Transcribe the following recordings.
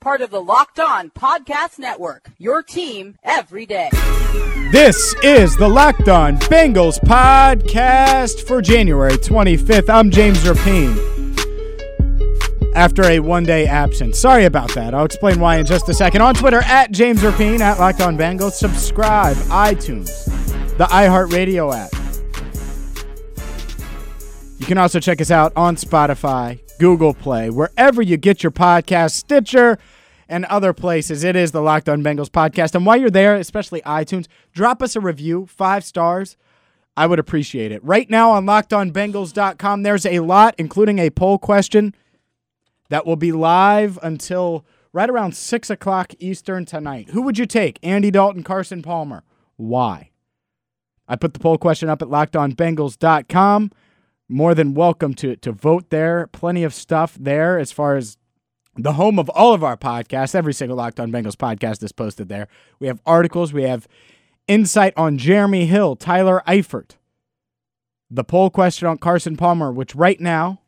part of the Locked On Podcast Network, your team every day. This is the Locked On Bengals podcast for January 25th. I'm James Rapien. After a one day absence. Sorry about that. I'll explain why in just a second. On Twitter, at James Rapien, at Locked On Bengals. Subscribe, iTunes, the iHeartRadio app. You can also check us out on Spotify, Google Play, wherever you get your podcast, Stitcher, and other places. It is the Locked On Bengals podcast. And while you're there, especially iTunes, drop us a review, five stars. I would appreciate it. Right now on lockedonbengals.com, there's a lot, including a poll question that will be live until right around 6 o'clock Eastern tonight. Who would you take? Andy Dalton, Carson Palmer. Why? I put the poll question up at lockedonbengals.com. More than welcome to, to vote there. Plenty of stuff there as far as the home of all of our podcasts. Every single Locked On Bengals podcast is posted there. We have articles, we have insight on Jeremy Hill, Tyler Eifert, the poll question on Carson Palmer, which right now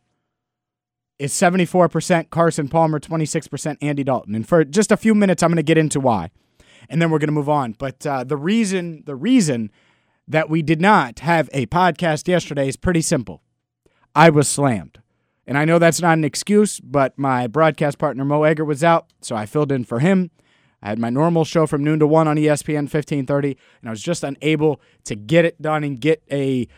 is 74% Carson Palmer, 26% Andy Dalton. And for just a few minutes, I'm going to get into why. And then we're going to move on. But uh, the reason, the reason that we did not have a podcast yesterday is pretty simple. I was slammed. And I know that's not an excuse, but my broadcast partner Mo Egger was out, so I filled in for him. I had my normal show from noon to one on ESPN 1530, and I was just unable to get it done and get a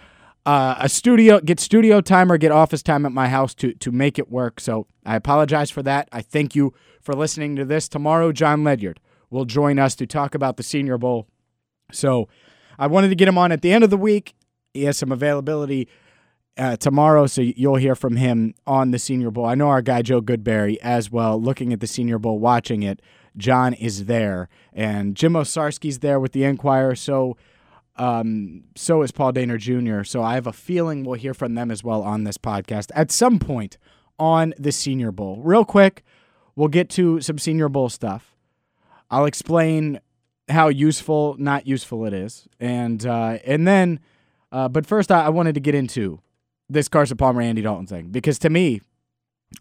uh, a studio, get studio time or get office time at my house to to make it work. So I apologize for that. I thank you for listening to this. Tomorrow, Jon Ledyard will join us to talk about the Senior Bowl. So I wanted to get him on at the end of the week. He has some availability uh, tomorrow, so you'll hear from him on the Senior Bowl. I know our guy Joe Goodberry as well, looking at the Senior Bowl, watching it. John is there, and Jim Owczarski's there with the Enquirer. So, um, so is Paul Dehner Jr. So I have a feeling we'll hear from them as well on this podcast at some point on the Senior Bowl. Real quick, we'll get to some Senior Bowl stuff. I'll explain how useful, not useful it is, and uh, and then, uh, but first I, I wanted to get into this Carson Palmer Andy Dalton thing because to me,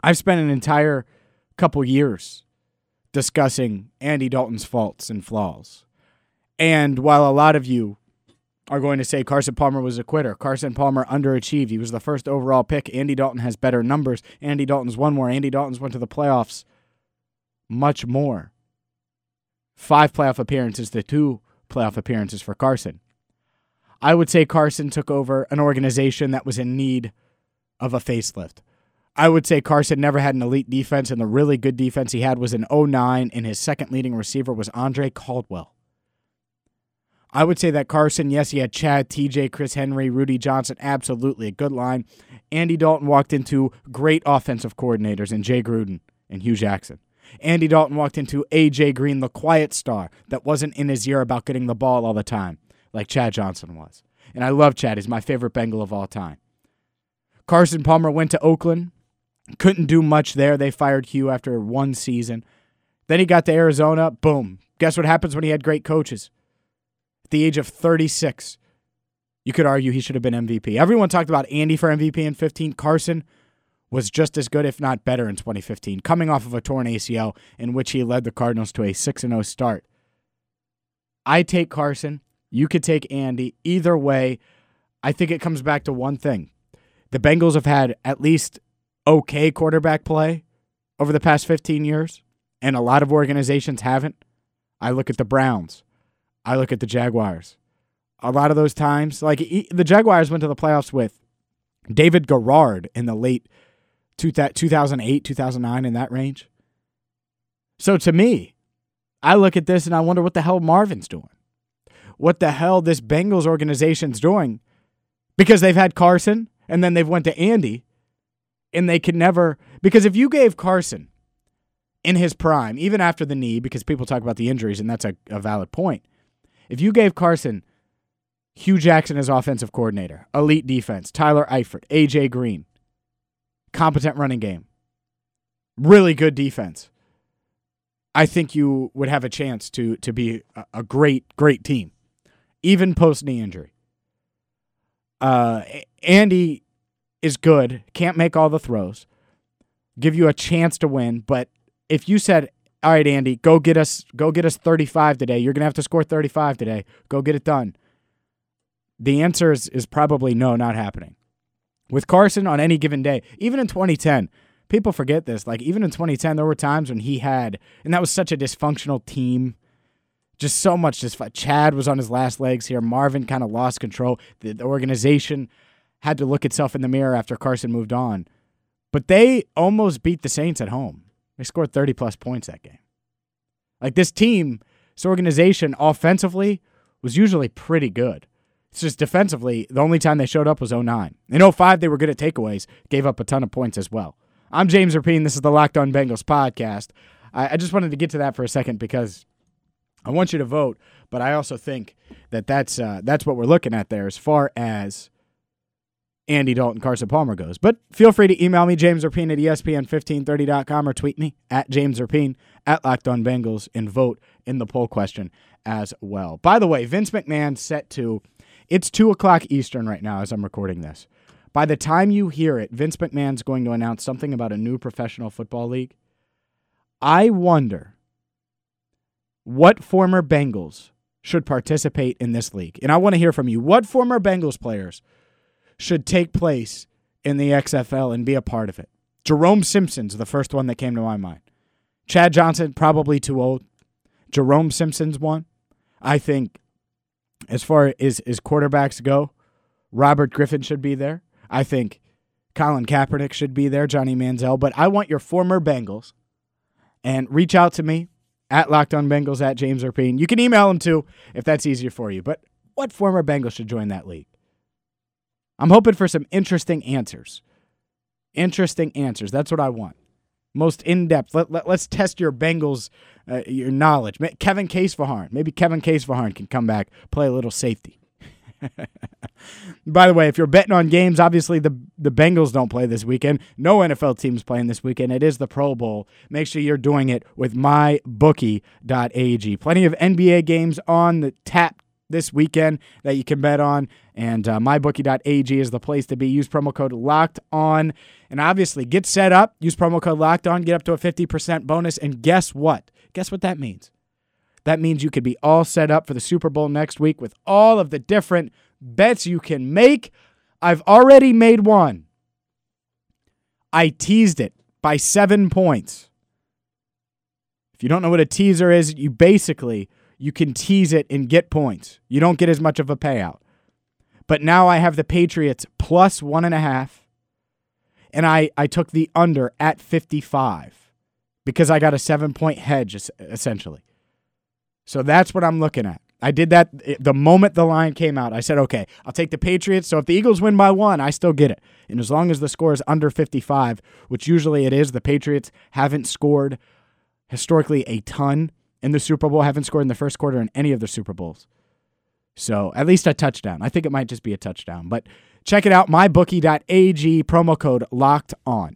I've spent an entire couple years discussing Andy Dalton's faults and flaws. And while a lot of you are going to say Carson Palmer was a quitter, Carson Palmer underachieved. He was the first overall pick. Andy Dalton has better numbers. Andy Dalton's won more. Andy Dalton's went to the playoffs much more. Five playoff appearances to two playoff appearances for Carson. I would say Carson took over an organization that was in need of a facelift. I would say Carson never had an elite defense, and the really good defense he had was in 09, and his second leading receiver was Andre Caldwell. I would say that Carson, yes, he had Chad, TJ, Chris Henry, Rudi Johnson, absolutely a good line. Andy Dalton walked into great offensive coordinators in Jay Gruden and Hue Jackson. Andy Dalton walked into AJ Green, the quiet star that wasn't in his ear about getting the ball all the time, like Chad Johnson was. And I love Chad. He's my favorite Bengal of all time. Carson Palmer went to Oakland, couldn't do much there. They fired Hue after one season. Then he got to Arizona. Boom. Guess what happens when he had great coaches? At the age of 36, you could argue he should have been MVP. Everyone talked about Andy for MVP in 15. Carson was just as good, if not better, in 2015, coming off of a torn ACL in which he led the Cardinals to a 6 0 start. I take Carson. You could take Andy. Either way, I think it comes back to one thing. The Bengals have had at least okay quarterback play over the past 15 years, and a lot of organizations haven't. I look at the Browns. I look at the Jaguars. A lot of those times, like the Jaguars went to the playoffs with David Garrard in the late 2008, 2009, in that range. So to me, I look at this and I wonder what the hell Marvin's doing. What the hell this Bengals organization's doing because they've had Carson and then they've went to Andy and they could never because if you gave Carson in his prime, even after the knee, because people talk about the injuries, and that's a, a valid point. If you gave Carson Hue Jackson as offensive coordinator, elite defense, Tyler Eifert, AJ Green, competent running game, really good defense. I think you would have a chance to to be a, a great great team, even post knee injury. Uh, Andy is good, can't make all the throws, give you a chance to win. But if you said, "All right, Andy, go get us go get us 35 today," you're gonna have to score 35 today. Go get it done. The answer is, is probably no, not happening. With Carson on any given day, even in 2010, people forget this. Like even in 2010, there were times when he had, and that was such a dysfunctional team. Just so much. Just Chad was on his last legs here. Marvin kind of lost control. The, the organization had to look itself in the mirror after Carson moved on. But they almost beat the Saints at home. They scored 30 plus points that game. Like this team, this organization offensively was usually pretty good. It's just defensively, the only time they showed up was 09. In 05, they were good at takeaways, gave up a ton of points as well. I'm James Rapien. This is the Locked On Bengals podcast. I, I just wanted to get to that for a second because I want you to vote, but I also think that that's uh, that's what we're looking at there as far as Andy Dalton, Carson Palmer goes. But feel free to email me, James Rapien at ESPN1530.com or tweet me at James Rapien at Locked On Bengals and vote in the poll question as well. By the way, Vince McMahon set to, it's 2 o'clock Eastern right now as I'm recording this. By the time you hear it, Vince McMahon's going to announce something about a new professional football league. I wonder what former Bengals should participate in this league. And I want to hear from you. What former Bengals players should take place in the XFL and be a part of it? Jerome Simpson's the first one that came to my mind. Chad Johnson, probably too old. Jerome Simpson's one. I think as far as, as quarterbacks go, Robert Griffin should be there. I think Colin Kaepernick should be there, Johnny Manziel. But I want your former Bengals and reach out to me at Locked On Bengals at James Rapien. You can email him too if that's easier for you. But what former Bengals should join that league? I'm hoping for some interesting answers. Interesting answers. That's what I want. Most in depth. Let, let, us test your Bengals, uh, your knowledge. Kevin Kaesviharn. Maybe Kevin Kaesviharn can come back, play a little safety. By the way, if you're betting on games, obviously the the Bengals don't play this weekend. No NFL teams playing this weekend. It is the Pro Bowl. Make sure you're doing it with mybookie.ag. Plenty of NBA games on the tap this weekend that you can bet on. And uh, mybookie.ag is the place to be. Use promo code locked on. And obviously, get set up. Use promo code locked on. Get up to a 50% bonus. And guess what? Guess what that means? That means you could be all set up for the Super Bowl next week with all of the different bets you can make. I've already made one. I teased it by seven points. If you don't know what a teaser is, you basically you can tease it and get points. You don't get as much of a payout. But now I have the Patriots plus one and a half, and I I took the under at fifty five because I got a seven point hedge essentially. So that's what I'm looking at. I did that eh, the moment the line came out. I said, okay, I'll take the Patriots. So if the Eagles win by one, I still get it. And as long as the score is under 55, which usually it is, the Patriots haven't scored historically a ton in the Super Bowl, haven't scored in the first quarter in any of the Super Bowls. So at least a touchdown. I think it might just be a touchdown. But check it out, mybookie.ag, promo code locked on.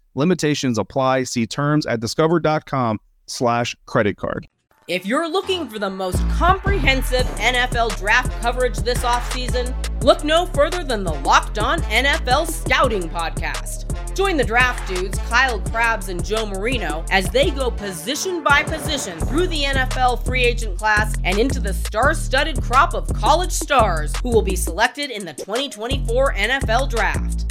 Limitations apply. See terms at discover.com slash credit card. If you're looking for the most comprehensive NFL draft coverage this offseason, look no further than the Locked On NFL Scouting Podcast. Join the draft dudes, Kyle Crabbs and Joe Marino, as they go position by position through the NFL free agent class and into the star studded crop of college stars who will be selected in the 2024 NFL Draft.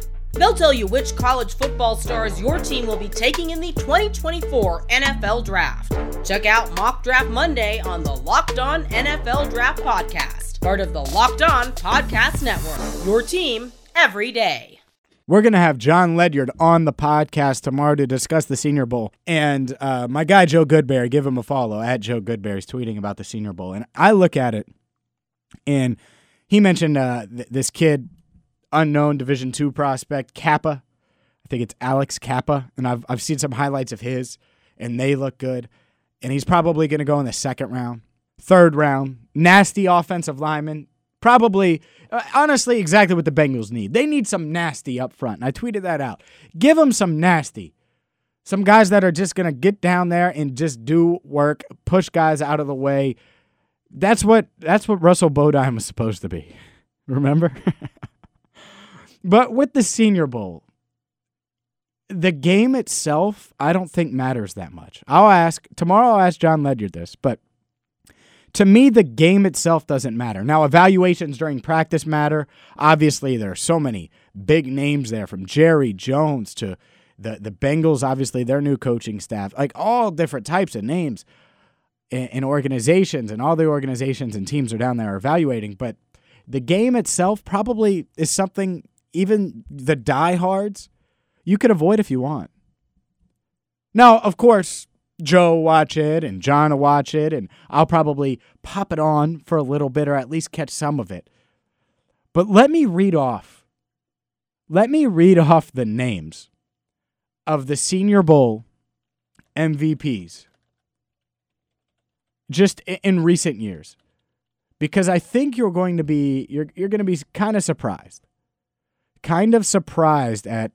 They'll tell you which college football stars your team will be taking in the 2024 NFL Draft. Check out Mock Draft Monday on the Locked On NFL Draft Podcast, part of the Locked On Podcast Network. Your team every day. We're going to have Jon Ledyard on the podcast tomorrow to discuss the Senior Bowl. And uh, my guy, Joe Goodberry, give him a follow at Joe Goodberry's tweeting about the Senior Bowl. And I look at it, and he mentioned uh, th- this kid, unknown Division two prospect, Cappa. I think it's Alex Cappa. And I've, I've seen some highlights of his, and they look good. And he's probably going to go in the second round, third round. Nasty offensive lineman, Probably, uh, honestly, exactly what the Bengals need. They need some nasty up front. And I tweeted that out. Give them some nasty. Some guys that are just going to get down there and just do work, push guys out of the way. That's what that's what Russell Bodine was supposed to be. Remember? but with the Senior Bowl, the game itself, I don't think matters that much. I'll ask tomorrow. I'll ask Jon Ledyard this, but to me, the game itself doesn't matter. Now, evaluations during practice matter. Obviously, there are so many big names there from Jerry Jones to the, the Bengals, obviously, their new coaching staff, like all different types of names and, organizations, and all the organizations and teams are down there evaluating. But the game itself probably is something even the diehards you could avoid if you want. Now, of course, Joe will watch it and John will watch it, and I'll probably pop it on for a little bit or at least catch some of it. But let me read off. Let me read off the names of the Senior Bowl MVPs just in recent years because I think you're going to be you're you're going to be kind of surprised. Kind of surprised at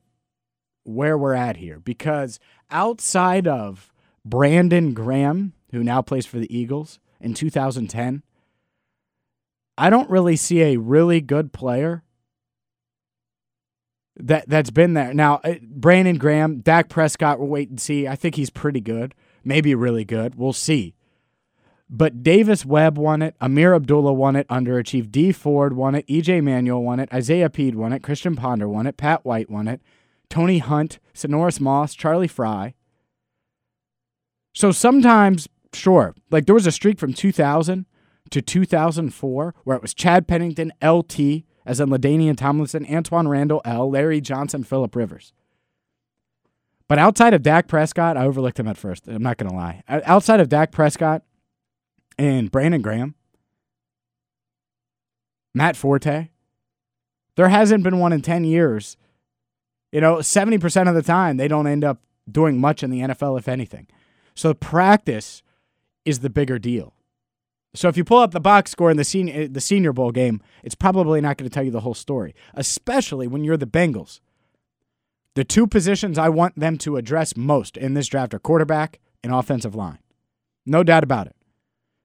where we're at here because outside of Brandon Graham, who now plays for the Eagles in 2010, I don't really see a really good player that that's been there. Now, uh, Brandon Graham, Dak Prescott, we'll wait and see. I think he's pretty good, maybe really good. We'll see. But Davis Webb won it. Ameer Abdullah won it. Underachieved Dee Ford won it. EJ Manuel won it. Isaiah Pead won it. Christian Ponder won it. Pat White won it. Tony Hunt, Sinorice Moss, Charlie Frye. So sometimes, sure, like there was a streak from 2000 to 2004 where it was Chad Pennington, LT, as in LaDainian Tomlinson, Antwaan Randle El, Larry Johnson, Philip Rivers. But outside of Dak Prescott, I overlooked him at first. I'm not going to lie. Outside of Dak Prescott and Brandon Graham, Matt Forte, there hasn't been one in 10 years. You know, 70% of the time, they don't end up doing much in the NFL, if anything. So practice is the bigger deal. So if you pull up the box score in the senior eh, the Senior Bowl game, it's probably not going to tell you the whole story, especially when you're the Bengals. The two positions I want them to address most in this draft are quarterback and offensive line. No doubt about it.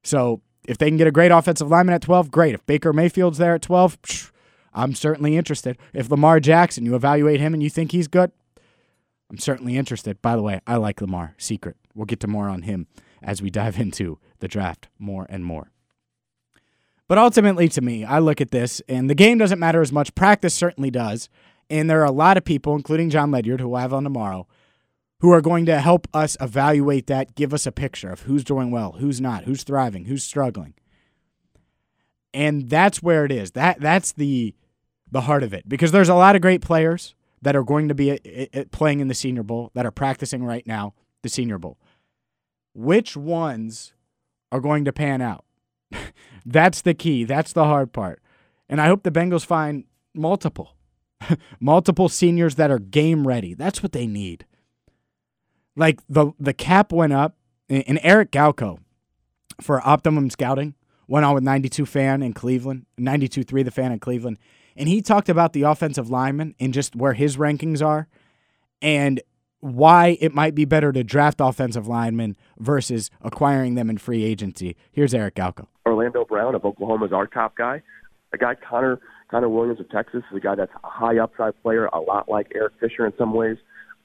So if they can get a great offensive lineman at 12, great. If Baker Mayfield's there at 12, psh, I'm certainly interested. If Lamar Jackson, you evaluate him and you think he's good, I'm certainly interested. By the way, I like Lamar. Secret. We'll get to more on him as we dive into the draft more and more. But ultimately, to me, I look at this, and the game doesn't matter as much. Practice certainly does. And there are a lot of people, including Jon Ledyard, who i'll have on tomorrow, who are going to help us evaluate that, give us a picture of who's doing well, who's not, who's thriving, who's struggling. And that's where it is. That that's the the heart of it. Because there's a lot of great players that are going to be uh, uh, playing in the Senior Bowl, that are practicing right now, the Senior Bowl. Which ones are going to pan out? That's the key. That's the hard part. And I hope the Bengals find multiple, multiple seniors that are game ready. That's what they need. Like the the cap went up, and Eric Galko for Optimum Scouting went on with 92 fan in Cleveland, 92.3 the fan in Cleveland, and he talked about the offensive linemen and just where his rankings are, and why it might be better to draft offensive linemen versus acquiring them in free agency. Here's Eric Galko. Orlando Brown of Oklahoma is our top guy. A guy Connor Connor Williams of Texas is a guy that's a high upside player, a lot like Eric Fisher in some ways.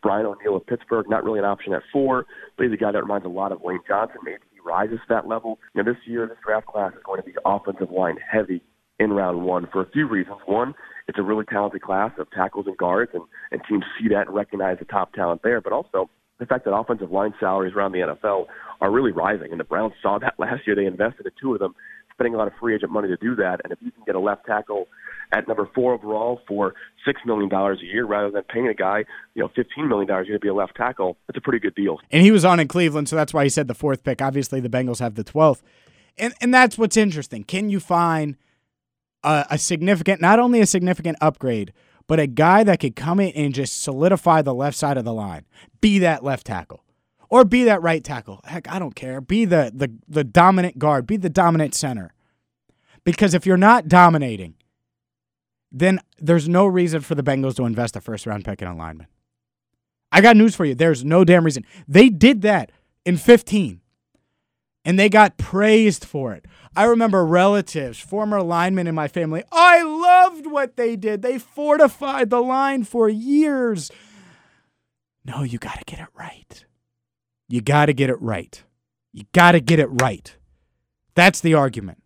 Brian O'Neill of Pittsburgh, not really an option at four, but he's a guy that reminds a lot of Lane Johnson. Maybe he rises to that level. Know, this year, this draft class is going to be offensive line heavy in round one for a few reasons. One, it's a really talented class of tackles and guards, and, and teams see that and recognize the top talent there. But also the fact that offensive line salaries around the NFL are really rising, and the Browns saw that last year. They invested in two of them, spending a lot of free agent money to do that. And if you can get a left tackle at number four overall for six million dollars a year, rather than paying a guy, you know, fifteen million dollars to be a left tackle, that's a pretty good deal. And he was on in Cleveland, so that's why he said the fourth pick. Obviously, the Bengals have the twelfth, and and that's what's interesting. Can you find a, a significant, not only a significant upgrade, but a guy that could come in and just solidify the left side of the line, be that left tackle, or be that right tackle. Heck, I don't care. Be the the the dominant guard, be the dominant center. Because if you're not dominating, then there's no reason for the Bengals to invest a first round pick in a lineman. I got news for you. There's no damn reason. They did that in 15 and they got praised for it. I remember relatives, former linemen in my family. I loved what they did. They fortified the line for years. No, you got to get it right. You got to get it right. You got to get it right. That's the argument.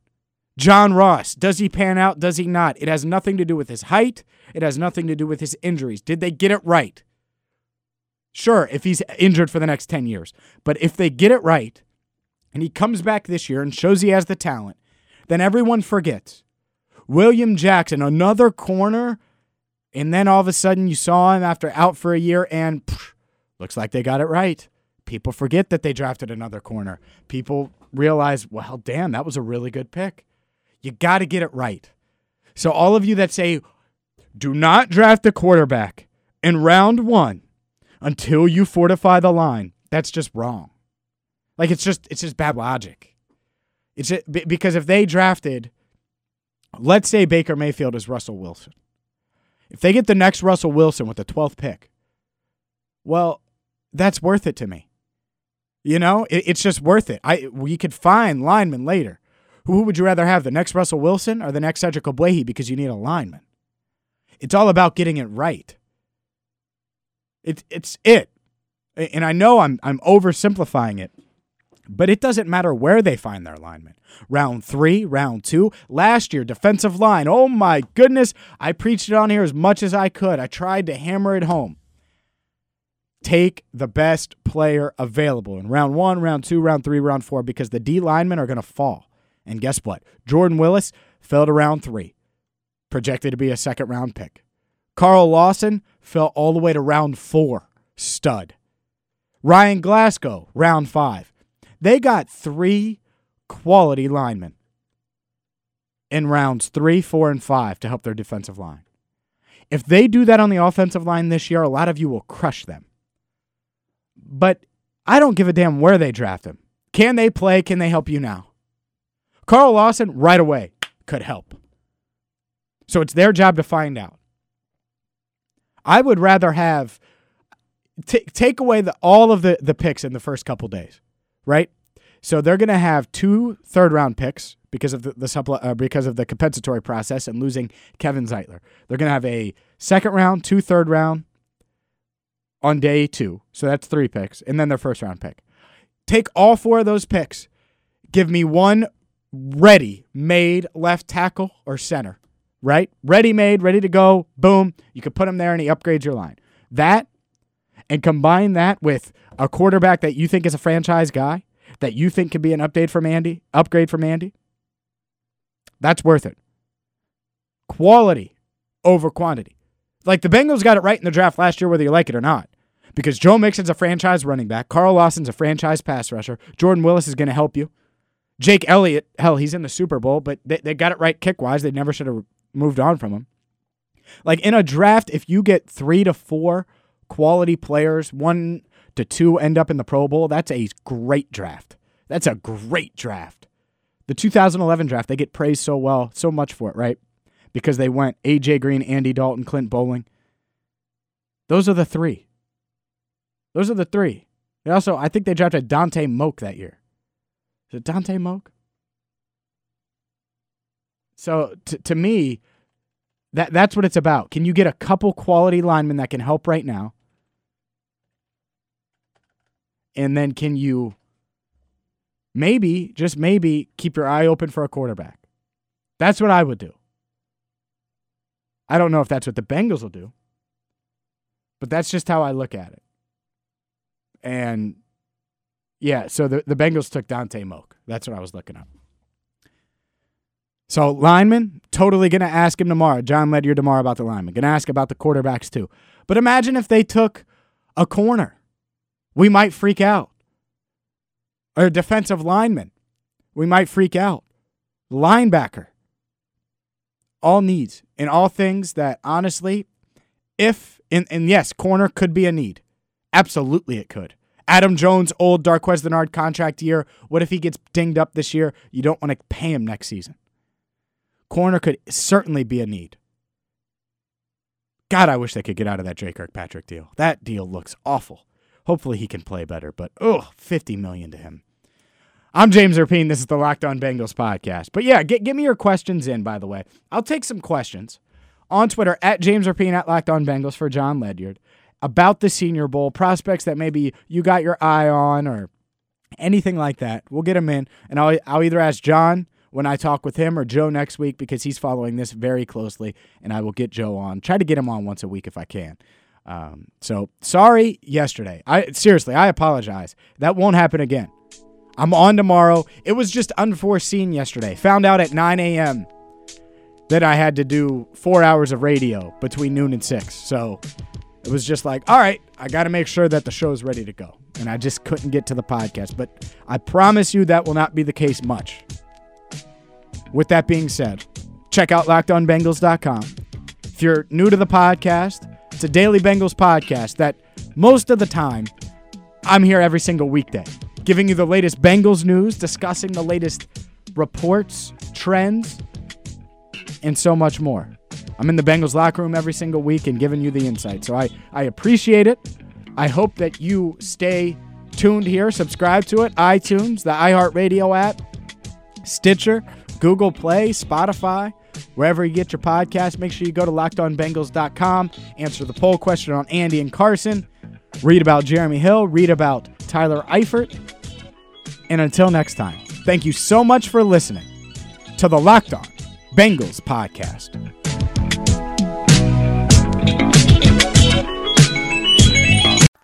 John Ross, does he pan out? Does he not? It has nothing to do with his height. It has nothing to do with his injuries. Did they get it right? Sure, if he's injured for the next 10 years. But if they get it right, and he comes back this year and shows he has the talent, then everyone forgets. William Jackson, another corner, and then all of a sudden you saw him after out for a year, and looks like they got it right. People forget that they drafted another corner. People realize, well, damn, that was a really good pick. You got to get it right. So, all of you that say, do not draft a quarterback in round one until you fortify the line, that's just wrong. Like it's just it's just bad logic. It's just, because if they drafted, let's say Baker Mayfield is Russell Wilson, if they get the next Russell Wilson with the twelfth pick, well, that's worth it to me. You know, it, it's just worth it. I we could find linemen later. Who would you rather have, the next Russell Wilson or the next Cedric Ogbuehi? Because you need a lineman. It's all about getting it right. It's it's it, and I know I'm I'm oversimplifying it, but it doesn't matter where they find their linemen. Round three, round two. Last year, defensive line. Oh my goodness. I preached it on here as much as I could. I tried to hammer it home. Take the best player available in round one, round two, round three, round four, because the D linemen are going to fall. And guess what? Jordan Willis fell to round three, projected to be a second round pick. Carl Lawson fell all the way to round four, stud. Ryan Glasgow, round five. They got three quality linemen in rounds three, four, and five to help their defensive line. If they do that on the offensive line this year, a lot of you will crush them. But I don't give a damn where they draft them. Can they play? Can they help you now? Carl Lawson, right away, could help. So it's their job to find out. I would rather have t- take away the, all of the, the picks in the first couple days right? So they're going to have two third round picks because of the, the supple- uh, because of the compensatory process and losing Kevin Zeitler. They're going to have a second round, two third round on day two. So that's three picks, and then their first round pick. Take all four of those picks. Give me one ready made left tackle or center, right? Ready made, ready to go. Boom. You could put him there and he upgrades your line. That and combine that with a quarterback that you think is a franchise guy, that you think could be an update from Andy, upgrade from Andy, that's worth it. Quality over quantity. Like the Bengals got it right in the draft last year, whether you like it or not. Because Joe Mixon's a franchise running back. Carl Lawson's a franchise pass rusher. Jordan Willis is going to help you. Jake Elliott, hell, he's in the Super Bowl, but they, they got it right kick wise. They never should have moved on from him. Like in a draft, if you get three to four quality players, one to two end up in the Pro Bowl, that's a great draft. That's a great draft. The 2011 draft, they get praised so well, so much for it, right? Because they went AJ Green, Andy Dalton, Clint Boling. Those are the three. Those are the three. They also, I think they drafted Dontay Moch that year. Is it Dontay Moch? So to to me, that that's what it's about. Can you get a couple quality linemen that can help right now? And then can you maybe, just maybe, keep your eye open for a quarterback? That's what I would do. I don't know if that's what the Bengals will do, but that's just how I look at it. And yeah, so the, the Bengals took Dontay Moch. That's what I was looking up. So lineman, totally gonna ask him tomorrow. Jon Ledyard tomorrow about the lineman. Gonna ask about the quarterbacks too. But imagine if they took a corner. We might freak out. Or a defensive lineman. We might freak out. Linebacker. All needs and all things that honestly, if and, and yes, corner could be a need. Absolutely it could. Adam Jones, old Darqueze Dennard contract year. What if he gets dinged up this year? You don't want to pay him next season. Corner could certainly be a need. God, I wish they could get out of that Dre Kirkpatrick deal. That deal looks awful. Hopefully he can play better, but oh, 50 million to him. I'm James Rapien. This is the Locked On Bengals podcast. But yeah, get, get me your questions in, by the way. I'll take some questions on Twitter at James Rapien at Locked On Bengals for Jon Ledyard about the Senior Bowl, prospects that maybe you got your eye on or anything like that. We'll get them in, and I'll, I'll either ask John when I talk with him or Joe next week because he's following this very closely, and I will get Joe on. Try to get him on once a week if I can. Um, so sorry yesterday. I seriously, I apologize. That won't happen again. I'm on tomorrow. It was just unforeseen yesterday. Found out at 9 a.m. that I had to do four hours of radio between noon and six. So it was just like, all right, I got to make sure that the show's ready to go. And I just couldn't get to the podcast. But I promise you that will not be the case much. With that being said, check out lockedonbengals.com. If you're new to the podcast, it's a daily Bengals podcast that most of the time I'm here every single weekday, giving you the latest Bengals news, discussing the latest reports, trends, and so much more. I'm in the Bengals locker room every single week and giving you the insight. So I, I appreciate it. I hope that you stay tuned here, subscribe to it, iTunes, the iHeartRadio app, Stitcher, Google Play, Spotify, wherever you get your podcast. Make sure you go to lockedonbengals.com, answer the poll question on Andy and Carson, read about Jeremy Hill, read about Tyler Eifert. And until next time, thank you so much for listening to the Locked On Bengals podcast.